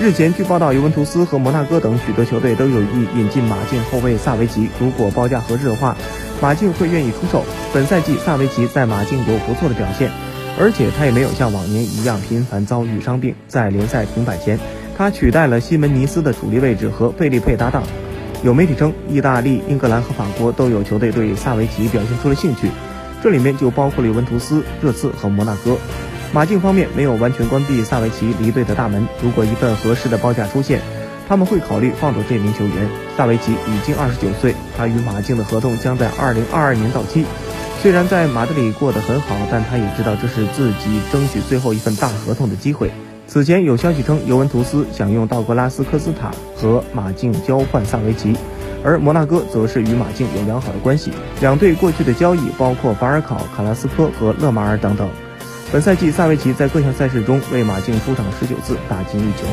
日前，据报道，尤文图斯和摩纳哥等许多球队都有意引进马竞后卫萨维奇。如果报价合适的话，马竞会愿意出售。本赛季，萨维奇在马竞有不错的表现，而且他也没有像往年一样频繁遭遇伤病。在联赛停摆前，他取代了西门尼斯的主力位置和费利佩搭档。有媒体称，意大利、英格兰和法国都有球队对萨维奇表现出了兴趣，这里面就包括了尤文图斯、热刺和摩纳哥。马竞方面没有完全关闭萨维奇离队的大门，如果一份合适的报价出现，他们会考虑放走这名球员。萨维奇已经二十九岁，他与马竞的合同将在二零二二年到期。虽然在马德里过得很好，但他也知道这是自己争取最后一份大合同的机会。此前有消息称，尤文图斯想用道格拉斯科斯塔和马竞交换萨维奇，而摩纳哥则是与马竞有良好的关系。两队过去的交易包括法尔考、卡拉斯科和勒马尔等等。本赛季，萨维奇在各项赛事中为马竞出场十九次，打进一球。